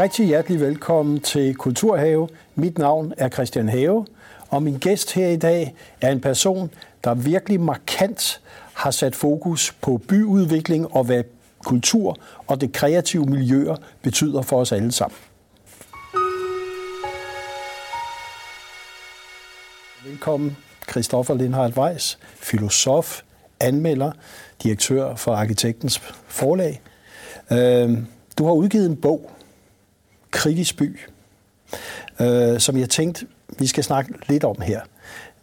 rigtig hjertelig velkommen til Kulturhave. Mit navn er Christian Have, og min gæst her i dag er en person, der virkelig markant har sat fokus på byudvikling og hvad kultur og det kreative miljøer betyder for os alle sammen. Velkommen, Christoffer Lindhardt Weiss, filosof, anmelder, direktør for Arkitektens Forlag. Øhm, du har udgivet en bog, Kritisk by, øh, som jeg tænkte, vi skal snakke lidt om her.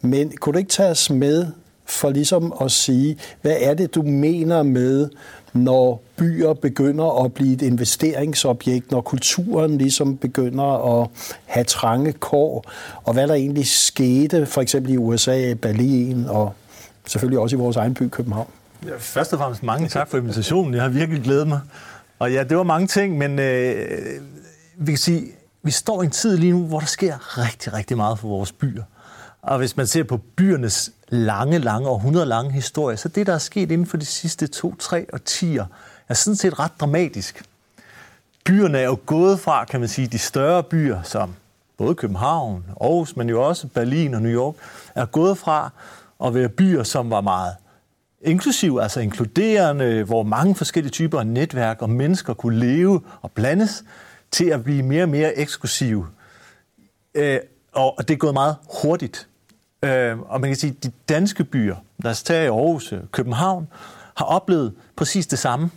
Men kunne du ikke tage os med for ligesom at sige, hvad er det, du mener med, når byer begynder at blive et investeringsobjekt, når kulturen ligesom begynder at have trange kår, og hvad der egentlig skete, for eksempel i USA, Berlin og selvfølgelig også i vores egen by, København. Ja, først og fremmest mange tak for invitationen. Jeg har virkelig glædet mig. Og ja, det var mange ting, men øh, vi kan sige, vi står i en tid lige nu, hvor der sker rigtig, rigtig meget for vores byer. Og hvis man ser på byernes lange, lange og 100 lange historie, så det, der er sket inden for de sidste to-tre årtier, er sådan set ret dramatisk. Byerne er jo gået fra, kan man sige, de større byer, som både København, Aarhus, men jo også Berlin og New York, er gået fra at være byer, som var meget inklusiv, altså inkluderende, hvor mange forskellige typer af netværk og mennesker kunne leve og blandes, til at blive mere og mere eksklusive. Øh, og det er gået meget hurtigt. Øh, og man kan sige, at de danske byer, der os i Aarhus, øh, København, har oplevet præcis det samme.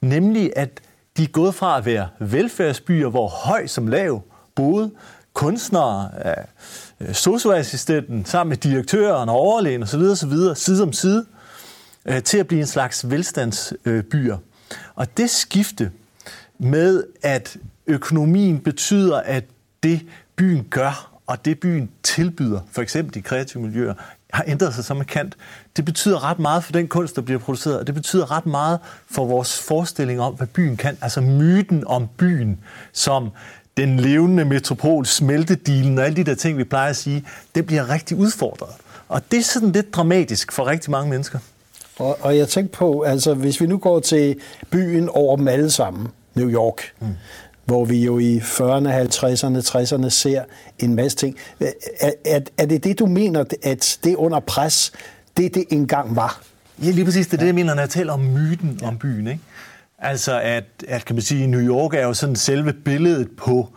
Nemlig, at de er gået fra at være velfærdsbyer, hvor høj som lav boede kunstnere, øh, øh, socioassistenten sammen med direktøren og overlægen osv., osv. side om side, øh, til at blive en slags velstandsbyer. Og det skifte med, at økonomien betyder, at det byen gør, og det byen tilbyder, for eksempel de kreative miljøer, har ændret sig så markant. Det betyder ret meget for den kunst, der bliver produceret, og det betyder ret meget for vores forestilling om, hvad byen kan. Altså myten om byen som den levende metropol, smeltedilen og alle de der ting, vi plejer at sige, det bliver rigtig udfordret. Og det er sådan lidt dramatisk for rigtig mange mennesker. Og, og jeg tænker på, altså hvis vi nu går til byen over dem alle sammen, New York, mm. Hvor vi jo i 40'erne, 50'erne, 60'erne ser en masse ting. Er, er, er det det, du mener, at det under pres, det det engang var? Ja, lige præcis. Det er det, jeg mener, når jeg taler om myten ja. om byen. Ikke? Altså, at, at kan man sige, New York er jo sådan selve billedet på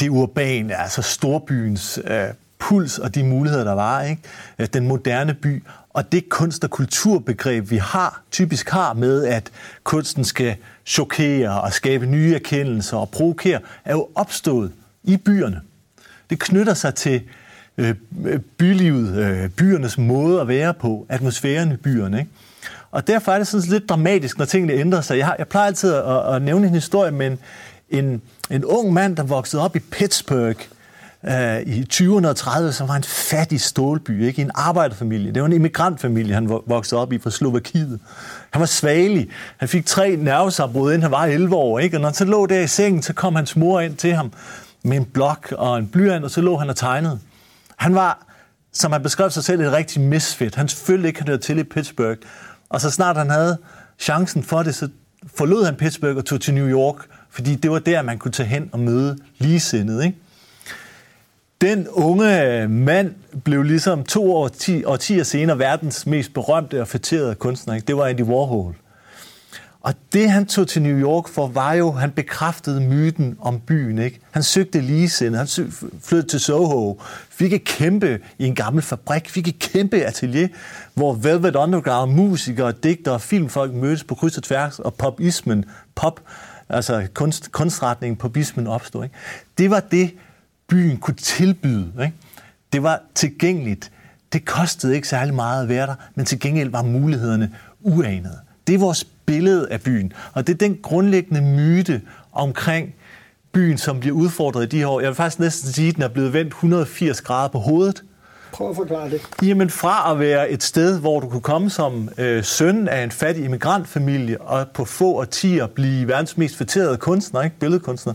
det urbane, altså storbyens øh, puls og de muligheder, der var. Ikke? Øh, den moderne by. Og det kunst- og kulturbegreb, vi har, typisk har med, at kunsten skal chokere og skabe nye erkendelser og provokere, er jo opstået i byerne. Det knytter sig til øh, øh bylivet, øh, byernes måde at være på, atmosfæren i byerne. Ikke? Og derfor er det sådan lidt dramatisk, når tingene ændrer sig. Jeg, har, jeg plejer altid at, at nævne en historie med en, en, en ung mand, der voksede op i Pittsburgh øh, i 20'erne og 30'erne, som var en fattig stålby, ikke? en arbejderfamilie. Det var en immigrantfamilie, han voksede op i fra Slovakiet. Han var svagelig. Han fik tre nervesambrud, inden han var 11 år. Ikke? Og når han så lå der i sengen, så kom hans mor ind til ham med en blok og en blyant, og så lå han og tegnede. Han var, som han beskrev sig selv, et rigtig misfit. Han følte ikke, han hørte til i Pittsburgh. Og så snart han havde chancen for det, så forlod han Pittsburgh og tog til New York, fordi det var der, man kunne tage hen og møde ligesindede. Ikke? Den unge mand blev ligesom to år, ti, årtier senere verdens mest berømte og fætterede kunstner. Ikke? Det var Andy Warhol. Og det, han tog til New York for, var jo, han bekræftede myten om byen. Ikke? Han søgte ligesinde, han flyttede til Soho, fik et kæmpe i en gammel fabrik, fik et kæmpe atelier, hvor Velvet Underground, musikere, digtere og filmfolk mødtes på kryds og tværs, og popismen, pop, altså kunst, kunstretningen, popismen opstod. Ikke? Det var det, byen kunne tilbyde. Ikke? Det var tilgængeligt. Det kostede ikke særlig meget at være der, men til gengæld var mulighederne uanede. Det er vores billede af byen, og det er den grundlæggende myte omkring byen, som bliver udfordret i de her år. Jeg vil faktisk næsten sige, at den er blevet vendt 180 grader på hovedet. Prøv at forklare det. Jamen fra at være et sted, hvor du kunne komme som øh, søn af en fattig immigrantfamilie, og på få årtier blive verdens mest fætterede kunstner, ikke? billedkunstner,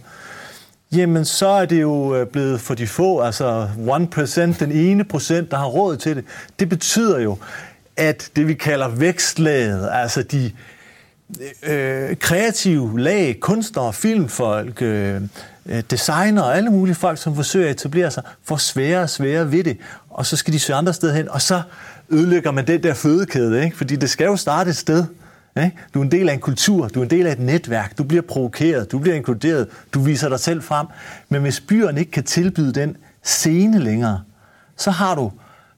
jamen så er det jo øh, blevet for de få, altså 1%, den ene procent, der har råd til det. Det betyder jo, at det vi kalder vækstlaget, altså de øh, kreative lag, kunstnere, filmfolk, øh, øh designer og alle mulige folk, som forsøger at etablere sig, får sværere og sværere ved det. Og så skal de søge andre steder hen, og så ødelægger man den der fødekæde, ikke? fordi det skal jo starte et sted. Du er en del af en kultur, du er en del af et netværk, du bliver provokeret, du bliver inkluderet, du viser dig selv frem. Men hvis byerne ikke kan tilbyde den scene længere, så har du,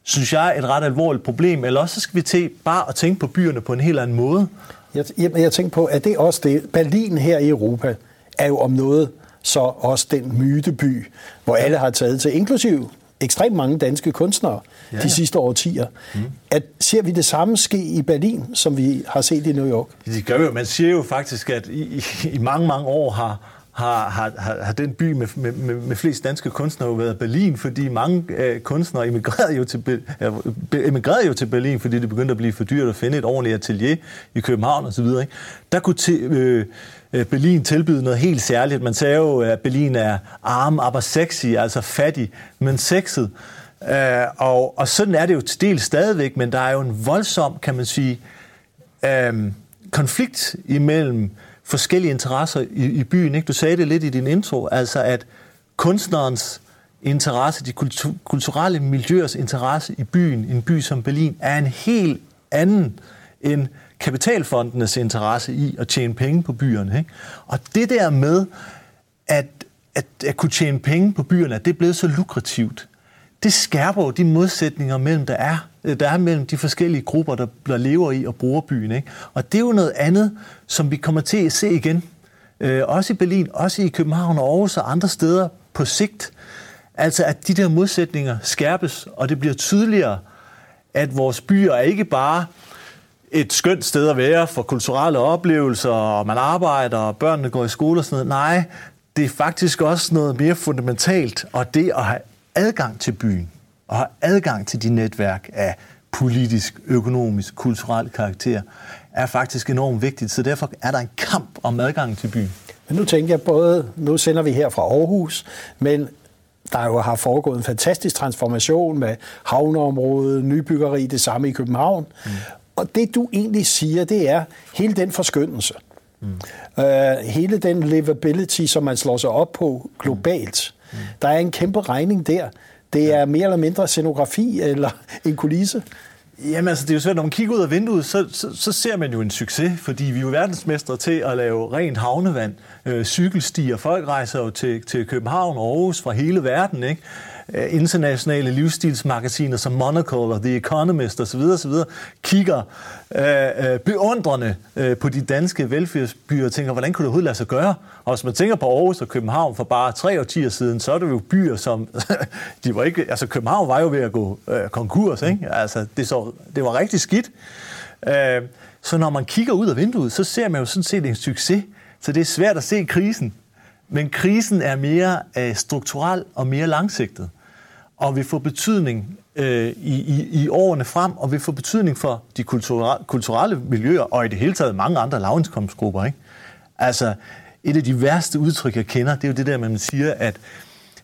synes jeg, et ret alvorligt problem. Eller også skal vi til bare at tænke på byerne på en helt anden måde. Jeg, jeg, jeg tænker på, at det også det, Berlin her i Europa er jo om noget så også den myteby, hvor alle har taget til, inklusiv ekstremt mange danske kunstnere ja, ja. de sidste årtier. Mm. At, ser vi det samme ske i Berlin, som vi har set i New York? Det gør jo. Man siger jo faktisk, at i, i, i mange, mange år har, har, har, har den by med, med, med, flest danske kunstnere jo været Berlin, fordi mange øh, kunstnere emigrerede jo, til, øh, emigrerede jo til Berlin, fordi det begyndte at blive for dyrt at finde et ordentligt atelier i København osv. Der kunne til, øh, Øh, Berlin tilbyde noget helt særligt. Man sagde jo, at Berlin er arm, aber sexy, altså fattig, men sexet. Øh, og, og sådan er det jo til del stadigvæk, men der er jo en voldsom, kan man sige, øh, konflikt imellem forskellige interesser i, i byen. Ikke? Du sagde det lidt i din intro, altså at kunstnerens interesse, de kultu- kulturelle miljøers interesse i byen, en by som Berlin, er en helt anden end kapitalfondenes interesse i at tjene penge på byerne. Ikke? Og det der med at, at, at kunne tjene penge på byerne, det er blevet så lukrativt, det skærper jo de modsætninger, mellem der er, øh, der er mellem de forskellige grupper, der, der lever i og bruger byen. Ikke? Og det er jo noget andet, som vi kommer til at se igen. Øh, også i Berlin, også i København og Aarhus og andre steder på sigt. Altså at de der modsætninger skærpes, og det bliver tydeligere, at vores byer er ikke bare et skønt sted at være for kulturelle oplevelser, og man arbejder, og børnene går i skole og sådan noget. Nej, det er faktisk også noget mere fundamentalt, og det at have adgang til byen, og have adgang til de netværk af politisk, økonomisk, kulturel karakter, er faktisk enormt vigtigt. Så derfor er der en kamp om adgang til byen. Men nu tænker jeg både, nu sender vi her fra Aarhus, men der jo har foregået en fantastisk transformation med havneområdet, nybyggeri, det samme i København. Mm. Og det du egentlig siger, det er hele den forskyndelse. Mm. Uh, hele den livability, som man slår sig op på globalt. Mm. Der er en kæmpe regning der. Det er mere eller mindre scenografi eller en kulisse. Jamen altså, det er jo svært, når man kigger ud af vinduet, så, så, så ser man jo en succes, fordi vi er jo verdensmestre til at lave rent havnevand, øh, cykelstier. Folk rejser jo til, til København og Aarhus fra hele verden, ikke? Øh, internationale livsstilsmagasiner som Monocle og The Economist osv. osv. kigger øh, øh, beundrende øh, på de danske velfærdsbyer og tænker, hvordan kunne det overhovedet lade sig gøre? Og hvis man tænker på Aarhus og København for bare tre årtier siden, så er det jo byer, som... de var ikke, altså København var jo ved at gå øh, konkurs, ikke? Altså, det, så, det var rigtig skidt. Øh, så når man kigger ud af vinduet, så ser man jo sådan set en succes. Så det er svært at se krisen. Men krisen er mere øh, strukturel og mere langsigtet og vil få betydning øh, i, i, i årene frem, og vil få betydning for de kulturelle, kulturelle miljøer, og i det hele taget mange andre lavindkomstgrupper. Ikke? Altså, et af de værste udtryk, jeg kender, det er jo det der, man siger, at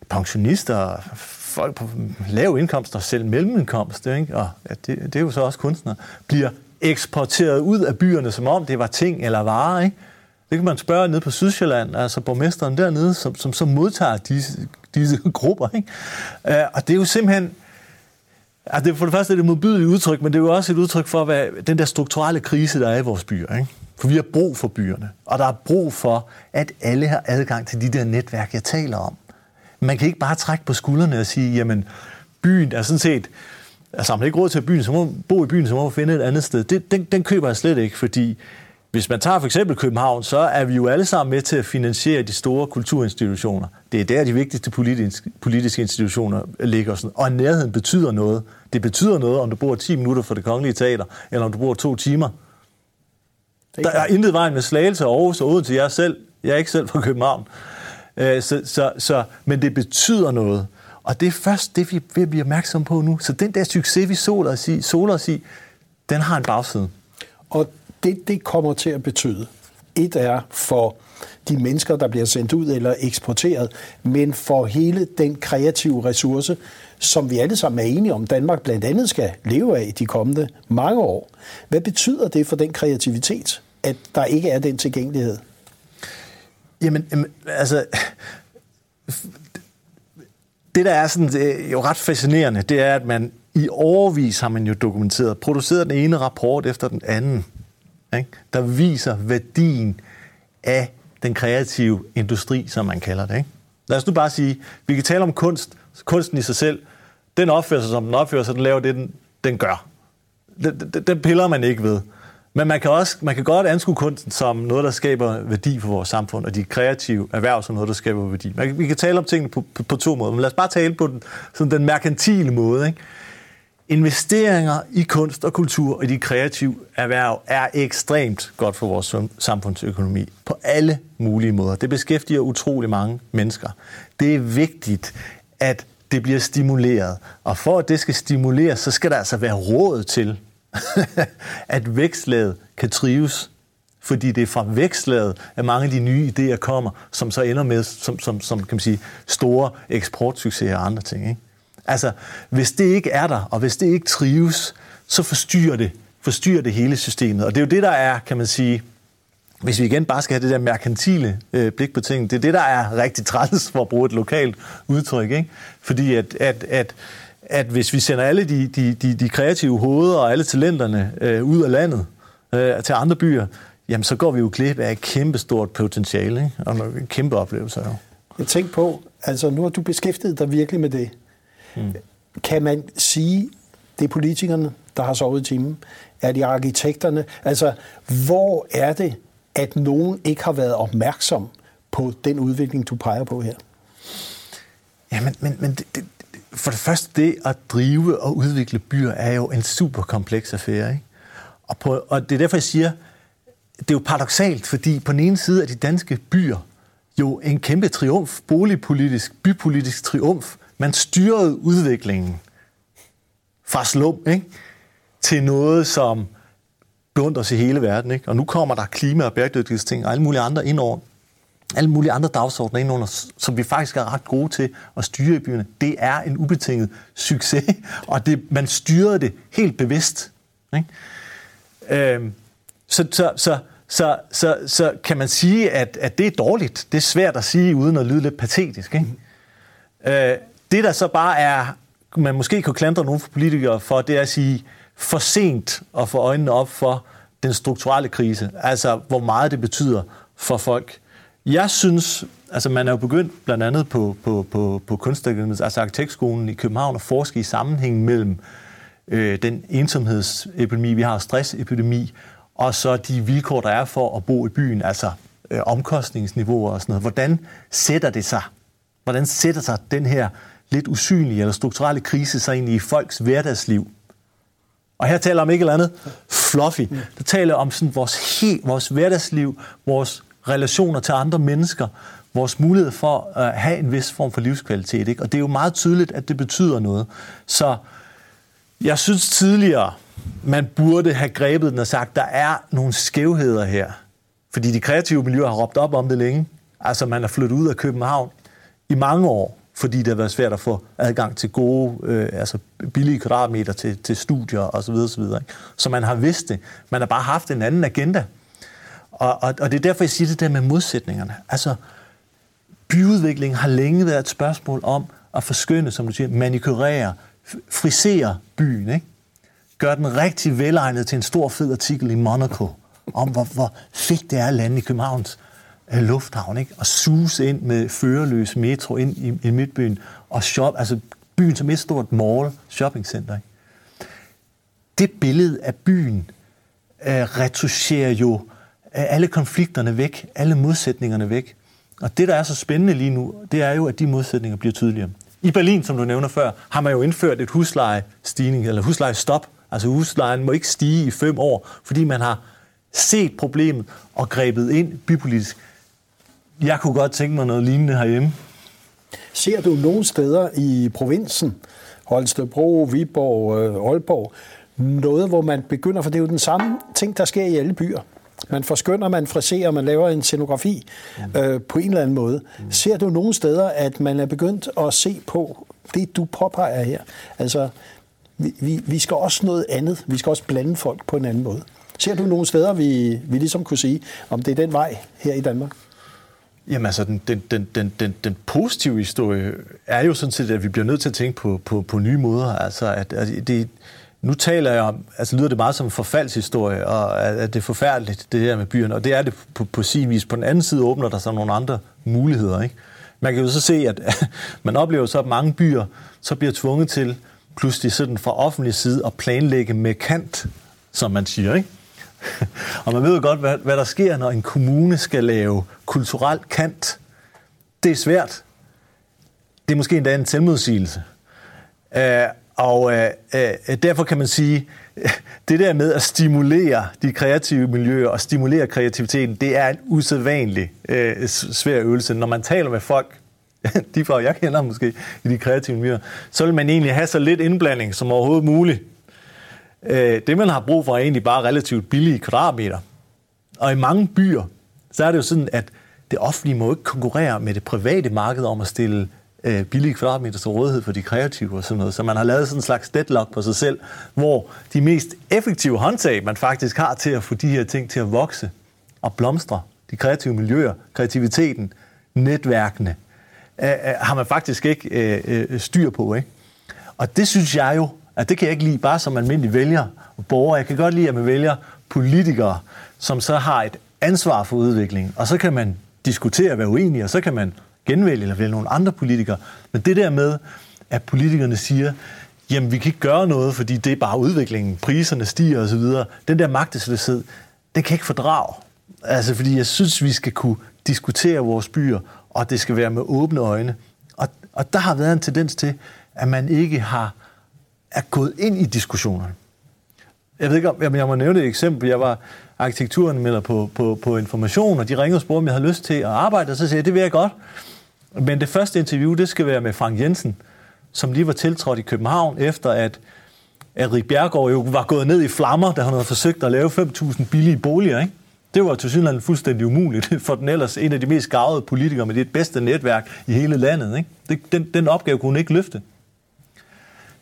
pensionister, folk på lav indkomst og selv mellemindkomst, ikke? og ja, det, det er jo så også kunstnere, bliver eksporteret ud af byerne, som om det var ting eller varer. Ikke? Det kan man spørge ned på Sydsjælland, altså borgmesteren dernede, som, som så modtager disse, disse grupper. Ikke? Øh, og det er jo simpelthen... Altså det, for det første er det et modbydeligt udtryk, men det er jo også et udtryk for hvad, den der strukturelle krise, der er i vores byer. Ikke? For vi har brug for byerne, og der er brug for, at alle har adgang til de der netværk, jeg taler om. Man kan ikke bare trække på skuldrene og sige, jamen, byen er sådan set... Altså, man ikke råd til byen, så må man bo i byen, så må man finde et andet sted. Det, den, den køber jeg slet ikke, fordi hvis man tager for eksempel København, så er vi jo alle sammen med til at finansiere de store kulturinstitutioner. Det er der, de vigtigste politiske, institutioner ligger. Sådan. Og nærheden betyder noget. Det betyder noget, om du bor 10 minutter fra det kongelige teater, eller om du bor to timer. Der er intet vejen med Slagelse og Aarhus og Odense. Jeg er, selv, jeg er ikke selv fra København. Øh, så, så, så, men det betyder noget. Og det er først det, vi vil blive opmærksom på nu. Så den der succes, vi soler os i, soler os i den har en bagside. Og det, det kommer til at betyde, et er for de mennesker, der bliver sendt ud eller eksporteret, men for hele den kreative ressource, som vi alle sammen er enige om, Danmark blandt andet skal leve af de kommende mange år. Hvad betyder det for den kreativitet? at der ikke er den tilgængelighed? Jamen, jamen altså, det der er sådan, det er jo ret fascinerende, det er, at man i overvis har man jo dokumenteret, produceret den ene rapport efter den anden, ikke? der viser værdien af den kreative industri, som man kalder det. Ikke? Lad os nu bare sige, vi kan tale om kunst, kunsten i sig selv, den opfører sig, som den opfører sig, den laver det, den, den gør. Den, den, den piller man ikke ved. Men man kan, også, man kan godt anskue kunsten som noget, der skaber værdi for vores samfund, og de kreative erhverv som noget, der skaber værdi. Man, vi kan tale om tingene på, på, på to måder, men lad os bare tale på den, sådan den merkantile måde. Ikke? Investeringer i kunst og kultur og de kreative erhverv er ekstremt godt for vores samfundsøkonomi på alle mulige måder. Det beskæftiger utrolig mange mennesker. Det er vigtigt, at det bliver stimuleret. Og for at det skal stimuleres, så skal der altså være råd til, at vækstlaget kan trives. Fordi det er fra vækstlaget, at mange af de nye idéer kommer, som så ender med som, som, som kan man sige, store eksportsucceser og andre ting. Ikke? Altså, hvis det ikke er der, og hvis det ikke trives, så forstyrrer det, forstyrrer det hele systemet. Og det er jo det, der er, kan man sige, hvis vi igen bare skal have det der merkantile øh, blik på tingene, det er det, der er rigtig træls for at bruge et lokalt udtryk. Ikke? Fordi at, at, at, at hvis vi sender alle de, de, de, de kreative hoveder og alle talenterne øh, ud af landet øh, til andre byer, jamen så går vi jo glip af et kæmpestort potentiale ikke? og en kæmpe oplevelse. Jo. Jeg tænker på, altså nu har du beskæftiget dig virkelig med det. Mm. Kan man sige, det er politikerne, der har sovet i timen? Er det arkitekterne? Altså, hvor er det, at nogen ikke har været opmærksom på den udvikling, du peger på her? Ja, men, men, men det, det, for det første, det at drive og udvikle byer er jo en super kompleks affære. Ikke? Og, på, og det er derfor, jeg siger, det er jo paradoxalt, fordi på den ene side er de danske byer jo en kæmpe triumf, boligpolitisk, bypolitisk triumf. Man styrede udviklingen fra slum ikke? til noget, som beundres i hele verden. Ikke? Og nu kommer der klima- og bæredygtighedsting og alle mulige andre ind over alle mulige andre dagsordner ind under, som vi faktisk er ret gode til at styre i byerne. Det er en ubetinget succes, og det, man styrede det helt bevidst. Ikke? Øhm, så, så, så, så, så, så kan man sige, at, at det er dårligt. Det er svært at sige, uden at lyde lidt patetisk. Ikke? Mm. Øh, det, der så bare er, man måske kunne klandre nogle politikere for, det er at sige, for sent at få øjnene op for den strukturelle krise. Altså, hvor meget det betyder for folk. Jeg synes, altså man er jo begyndt blandt andet på, på, på, på kunstakademiet, altså arkitektskolen i København, at forske i sammenhængen mellem øh, den ensomhedsepidemi, vi har, stressepidemi, og så de vilkår, der er for at bo i byen, altså øh, omkostningsniveauer og sådan noget. Hvordan sætter det sig? Hvordan sætter sig den her lidt usynlige eller strukturelle krise sig ind i folks hverdagsliv? Og her taler om ikke eller andet fluffy. Der taler om sådan vores, he, vores hverdagsliv, vores relationer til andre mennesker, vores mulighed for at have en vis form for livskvalitet. Ikke? Og det er jo meget tydeligt, at det betyder noget. Så jeg synes tidligere, man burde have grebet den og sagt, der er nogle skævheder her. Fordi de kreative miljøer har råbt op om det længe. Altså man er flyttet ud af København i mange år, fordi det har været svært at få adgang til gode, øh, altså billige kvadratmeter til, til studier osv. osv. Ikke? Så man har vidst det. Man har bare haft en anden agenda. Og, og, og det er derfor, jeg siger det der med modsætningerne. Altså, byudvikling har længe været et spørgsmål om at forskynde, som du siger, manikurere, frisere byen, ikke? Gør den rigtig velegnet til en stor fed artikel i Monaco, om hvor, hvor fedt det er at lande i Københavns lufthavn, ikke? Og suse ind med førerløs metro ind i, i midtbyen, og shop, altså byen som et stort mall, shoppingcenter, ikke? Det billede af byen øh, retuscherer jo øh, alle konflikterne væk, alle modsætningerne væk. Og det, der er så spændende lige nu, det er jo, at de modsætninger bliver tydeligere. I Berlin, som du nævner før, har man jo indført et huslejestigning, eller huslejestop. Altså huslejen må ikke stige i fem år, fordi man har set problemet og grebet ind bypolitisk. Jeg kunne godt tænke mig noget lignende herhjemme. Ser du nogle steder i provinsen, Holstebro, Viborg, øh, Aalborg, noget, hvor man begynder, for det er jo den samme ting, der sker i alle byer. Man forskynder, man friserer, man laver en scenografi mm. øh, på en eller anden måde. Mm. Ser du nogle steder, at man er begyndt at se på det, du påpeger her? Altså, vi, vi, vi skal også noget andet. Vi skal også blande folk på en anden måde. Ser du nogle steder, vi, vi ligesom kunne sige, om det er den vej her i Danmark? Jamen altså, den, den, den, den, den, den positive historie er jo sådan set, at vi bliver nødt til at tænke på, på, på nye måder. Altså, at, at det, nu taler jeg om, altså lyder det meget som en forfaldshistorie, og at det er forfærdeligt, det her med byerne, og det er det på, på sin vis. På den anden side åbner der sig nogle andre muligheder, ikke? Man kan jo så se, at man oplever så, at mange byer så bliver tvunget til pludselig sådan fra offentlig side at planlægge med kant, som man siger, ikke? Og man ved jo godt, hvad, hvad der sker, når en kommune skal lave kulturel kant. Det er svært. Det er måske endda en selvmodsigelse. Uh, og uh, uh, derfor kan man sige, det der med at stimulere de kreative miljøer og stimulere kreativiteten, det er en usædvanlig uh, svær øvelse. Når man taler med folk, de folk, jeg kender måske i de kreative miljøer, så vil man egentlig have så lidt indblanding som overhovedet muligt. Øh, det, man har brug for, er egentlig bare relativt billige kvadratmeter. Og i mange byer, så er det jo sådan, at det offentlige må ikke konkurrere med det private marked om at stille øh, billige kvadratmeter til rådighed for de kreative og sådan noget. Så man har lavet sådan en slags deadlock på sig selv, hvor de mest effektive håndtag, man faktisk har til at få de her ting til at vokse og blomstre, de kreative miljøer, kreativiteten, netværkene, øh, øh har man faktisk ikke øh, øh, styr på. Ikke? Og det synes jeg jo, at det kan jeg ikke lide bare som almindelig vælger og borger. Jeg kan godt lide, at man vælger politikere, som så har et ansvar for udviklingen. Og så kan man diskutere, være uenig, og så kan man genvælge eller vælge nogle andre politikere. Men det der med, at politikerne siger, jamen vi kan ikke gøre noget, fordi det er bare udviklingen, priserne stiger osv., den der magtesløshed, det kan jeg ikke fordrage. Altså, fordi jeg synes, vi skal kunne diskutere vores byer, og det skal være med åbne øjne. Og, og der har været en tendens til, at man ikke har er gået ind i diskussionerne. Jeg ved ikke, om jeg må nævne et eksempel. Jeg var arkitekturanmelder på, på, på Information, og de ringede og spurgte, om jeg havde lyst til at arbejde, og så sagde jeg, det vil jeg godt. Men det første interview, det skal være med Frank Jensen, som lige var tiltrådt i København, efter at Erik Bjergård jo var gået ned i flammer, da han havde forsøgt at lave 5.000 billige boliger. Ikke? Det var til synligheden fuldstændig umuligt for den ellers en af de mest gavede politikere med det bedste netværk i hele landet. Ikke? Det, den, den opgave kunne hun ikke løfte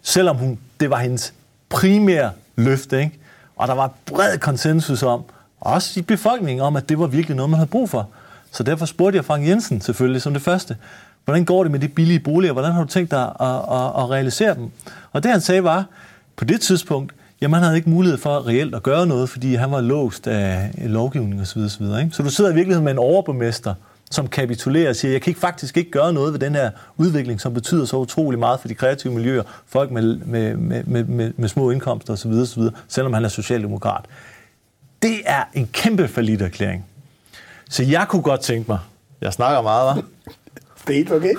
selvom hun, det var hendes primære løfte. Ikke? Og der var bred konsensus om, også i befolkningen, om, at det var virkelig noget, man havde brug for. Så derfor spurgte jeg Frank Jensen selvfølgelig som det første, hvordan går det med de billige boliger? Hvordan har du tænkt dig at, at, at realisere dem? Og det han sagde var, på det tidspunkt, jamen han havde ikke mulighed for reelt at gøre noget, fordi han var låst af lovgivning osv. osv. Ikke? Så du sidder i virkeligheden med en overborgmester, som kapitulerer og siger, jeg kan ikke, faktisk ikke gøre noget ved den her udvikling, som betyder så utrolig meget for de kreative miljøer, folk med, med, med, med, med små indkomster osv., osv., selvom han er socialdemokrat. Det er en kæmpe forlidt erklæring. Så jeg kunne godt tænke mig, jeg snakker meget, hva'? Det er helt okay.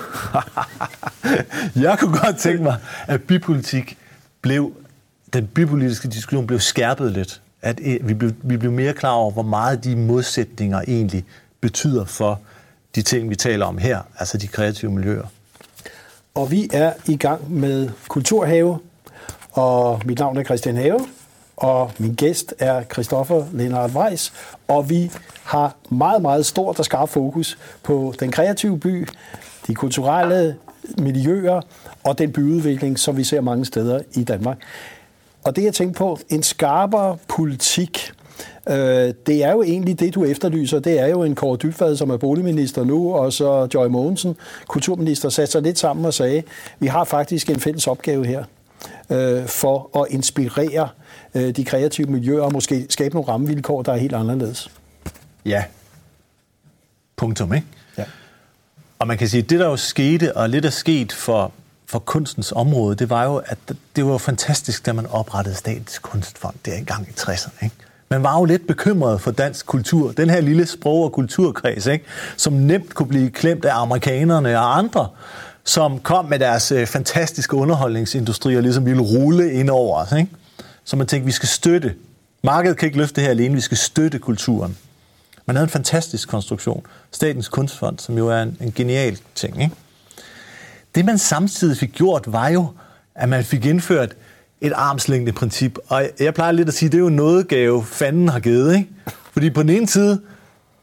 jeg kunne godt tænke mig, at bypolitik blev, den bypolitiske diskussion blev skærpet lidt. At eh, vi blev, vi blev mere klar over, hvor meget de modsætninger egentlig betyder for de ting, vi taler om her, altså de kreative miljøer. Og vi er i gang med Kulturhave, og mit navn er Christian Have, og min gæst er Christoffer Lennart Weiss, og vi har meget, meget stort og skarpt fokus på den kreative by, de kulturelle miljøer og den byudvikling, som vi ser mange steder i Danmark. Og det jeg tænker på, en skarpere politik, Øh, det er jo egentlig det, du efterlyser. Det er jo en Kåre Dybfad, som er boligminister nu, og så Joy Mogensen, kulturminister, satte sig lidt sammen og sagde, vi har faktisk en fælles opgave her øh, for at inspirere øh, de kreative miljøer og måske skabe nogle rammevilkår, der er helt anderledes. Ja. Punktum, ikke? Ja. Og man kan sige, at det der jo skete, og lidt er sket for, for kunstens område, det var jo, at det var fantastisk, da man oprettede Statens Kunstfond der engang i 60'erne. Ikke? Man var jo lidt bekymret for dansk kultur. Den her lille sprog- og kulturkreds, ikke? som nemt kunne blive klemt af amerikanerne og andre, som kom med deres øh, fantastiske underholdningsindustri og ligesom ville rulle ind over os. Ikke? Så man tænkte, vi skal støtte. Markedet kan ikke løfte det her alene, vi skal støtte kulturen. Man havde en fantastisk konstruktion. Statens Kunstfond, som jo er en, en genial ting. Ikke? Det man samtidig fik gjort, var jo, at man fik indført et armslængde princip. Og jeg plejer lidt at sige, at det er jo noget gave, fanden har givet. Ikke? Fordi på den ene side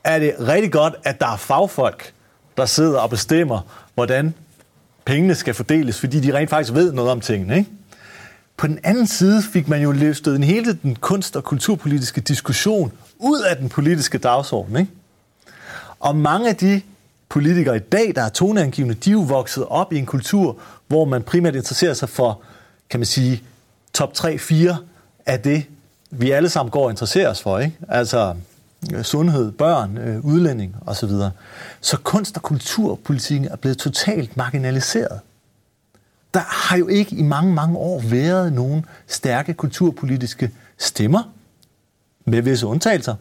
er det rigtig godt, at der er fagfolk, der sidder og bestemmer, hvordan pengene skal fordeles, fordi de rent faktisk ved noget om tingene. Ikke? På den anden side fik man jo løftet en hele den kunst- og kulturpolitiske diskussion ud af den politiske dagsorden. Ikke? Og mange af de politikere i dag, der er toneangivende, de er jo vokset op i en kultur, hvor man primært interesserer sig for, kan man sige, top 3-4 af det, vi alle sammen går og interesserer os for. Ikke? Altså øh, sundhed, børn, øh, udlænding osv. Så kunst- og kulturpolitikken er blevet totalt marginaliseret. Der har jo ikke i mange, mange år været nogen stærke kulturpolitiske stemmer, med visse undtagelser.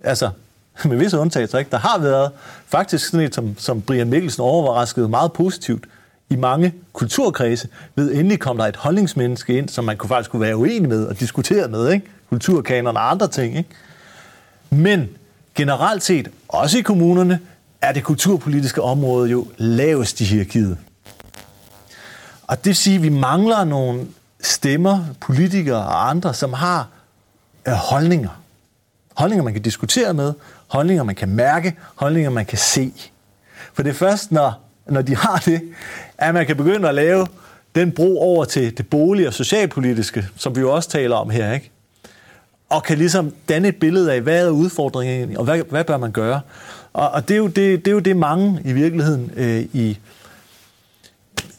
Altså, med visse undtagelser, ikke? Der har været faktisk sådan et, som, som Brian Mikkelsen overraskede meget positivt i mange kulturkredse, ved endelig kom der et holdningsmenneske ind, som man kunne faktisk kunne være uenig med og diskutere med, ikke? kulturkanoner og andre ting. Ikke? Men generelt set, også i kommunerne, er det kulturpolitiske område jo lavest i hierarkiet. Og det vil sige, at vi mangler nogle stemmer, politikere og andre, som har øh, holdninger. Holdninger, man kan diskutere med, holdninger, man kan mærke, holdninger, man kan se. For det er først, når, når de har det, at man kan begynde at lave den bro over til det bolig- og socialpolitiske, som vi jo også taler om her, ikke? og kan ligesom danne et billede af, hvad er udfordringen, og hvad, hvad bør man gøre. Og, og det, er jo det, det er jo det, mange i virkeligheden øh, i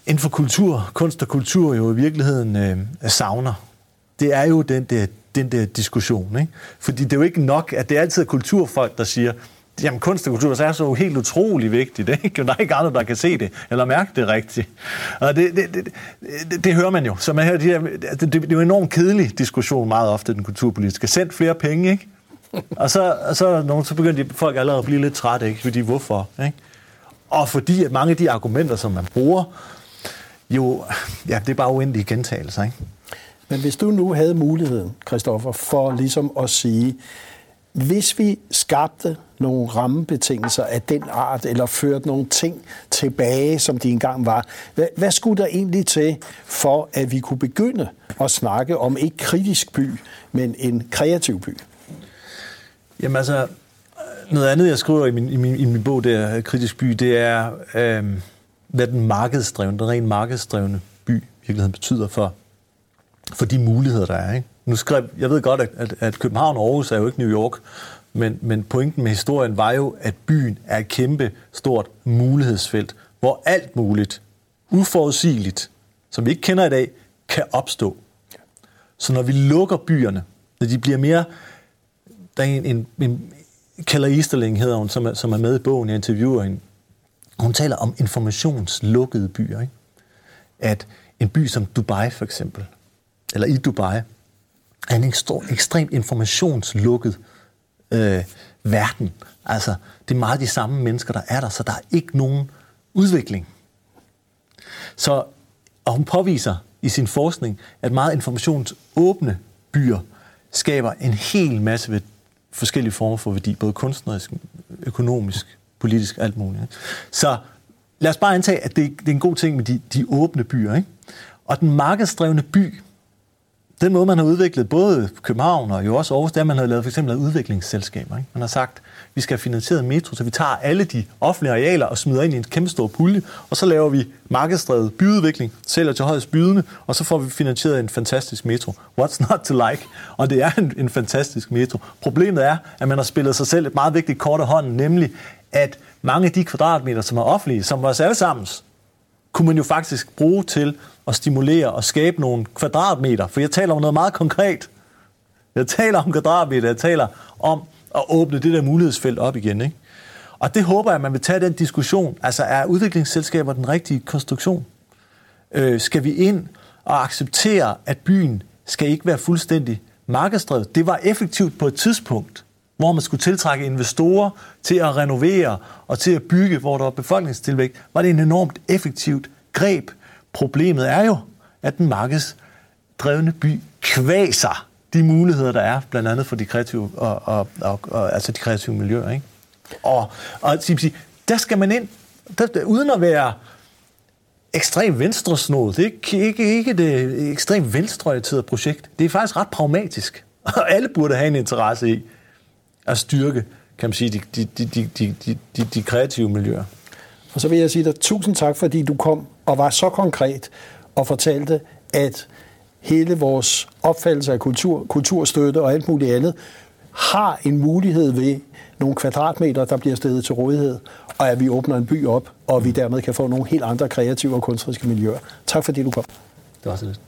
inden for kultur, kunst og kultur jo i virkeligheden øh, savner. Det er jo den der, den der diskussion. Ikke? Fordi det er jo ikke nok, at det er altid kulturfolk, der siger, jamen kunst og kultur er så helt utrolig vigtigt. Ikke? Der er ikke andre, der kan se det, eller mærke det rigtigt. Og det, det, det, det, det hører man jo. Så man hører de her, det, det, det er jo en enormt kedelig diskussion meget ofte, den kulturpolitiske. Send flere penge, ikke? Og så, og så, nogen, så begynder de, folk allerede at blive lidt trætte, ikke? Fordi hvorfor? Ikke? Og fordi at mange af de argumenter, som man bruger, jo, ja, det er bare uendelige gentagelser, ikke? Men hvis du nu havde muligheden, Christoffer, for ligesom at sige, hvis vi skabte nogle rammebetingelser af den art, eller førte nogle ting tilbage, som de engang var, hvad, hvad skulle der egentlig til, for at vi kunne begynde at snakke om ikke kritisk by, men en kreativ by? Jamen altså, noget andet, jeg skriver i min, i min, i min bog, der Kritisk by, det er, øh, hvad den markedsdrevne, den rent markedsdrevne by i virkeligheden betyder for, for de muligheder, der er. Ikke? Nu skrev, jeg ved godt, at, at København og Aarhus er jo ikke New York, men, men pointen med historien var jo, at byen er et kæmpe stort mulighedsfelt, hvor alt muligt, uforudsigeligt, som vi ikke kender i dag, kan opstå. Så når vi lukker byerne, når de bliver mere... Der er en, en, en Keller Easterling hedder hun, som er, som er med i bogen, jeg interviewer hende. Hun taler om informationslukkede byer. Ikke? At en by som Dubai for eksempel, eller i Dubai, er en ekstremt informationslukket øh, verden. Altså, det er meget de samme mennesker, der er der, så der er ikke nogen udvikling. Så, og hun påviser i sin forskning, at meget informationsåbne byer skaber en hel masse ved forskellige former for værdi, både kunstnerisk, økonomisk, politisk, alt muligt. Så lad os bare antage, at det, det er en god ting med de, de åbne byer. Ikke? Og den markedsdrevne by, den måde, man har udviklet både København og jo også Aarhus, det er, at man har lavet for eksempel udviklingsselskaber. Ikke? Man har sagt, vi skal have finansieret metro, så vi tager alle de offentlige arealer og smider ind i en kæmpe stor pulje, og så laver vi markedsdrevet byudvikling, sælger til højst bydende, og så får vi finansieret en fantastisk metro. What's not to like? Og det er en, en fantastisk metro. Problemet er, at man har spillet sig selv et meget vigtigt kort af hånden, nemlig at mange af de kvadratmeter, som er offentlige, som vores allesammens, kunne man jo faktisk bruge til at stimulere og skabe nogle kvadratmeter. For jeg taler om noget meget konkret. Jeg taler om kvadratmeter, jeg taler om at åbne det der mulighedsfelt op igen. Ikke? Og det håber jeg, at man vil tage den diskussion. Altså, er udviklingsselskaber den rigtige konstruktion? Øh, skal vi ind og acceptere, at byen skal ikke være fuldstændig markedsdrevet? Det var effektivt på et tidspunkt, hvor man skulle tiltrække investorer til at renovere og til at bygge, hvor der var befolkningstilvægt, var det en enormt effektivt greb. Problemet er jo, at den markedsdrevne by kvæser de muligheder, der er, blandt andet for de kreative, og, og, og, og, altså de kreative miljøer. Ikke? Og, og der skal man ind, der, der, uden at være ekstrem venstresnod. Det er ikke, ikke, ikke det ekstremt venstreorienterede projekt. Det er faktisk ret pragmatisk. Og alle burde have en interesse i at styrke, kan man sige, de, de, de, de, de, de, de kreative miljøer. Og så vil jeg sige dig tusind tak, fordi du kom og var så konkret og fortalte at hele vores opfattelse af kultur, kulturstøtte og alt muligt andet har en mulighed ved nogle kvadratmeter, der bliver stedet til rådighed, og at vi åbner en by op, og vi dermed kan få nogle helt andre kreative og kunstneriske miljøer. Tak fordi du kom. Det var så lidt.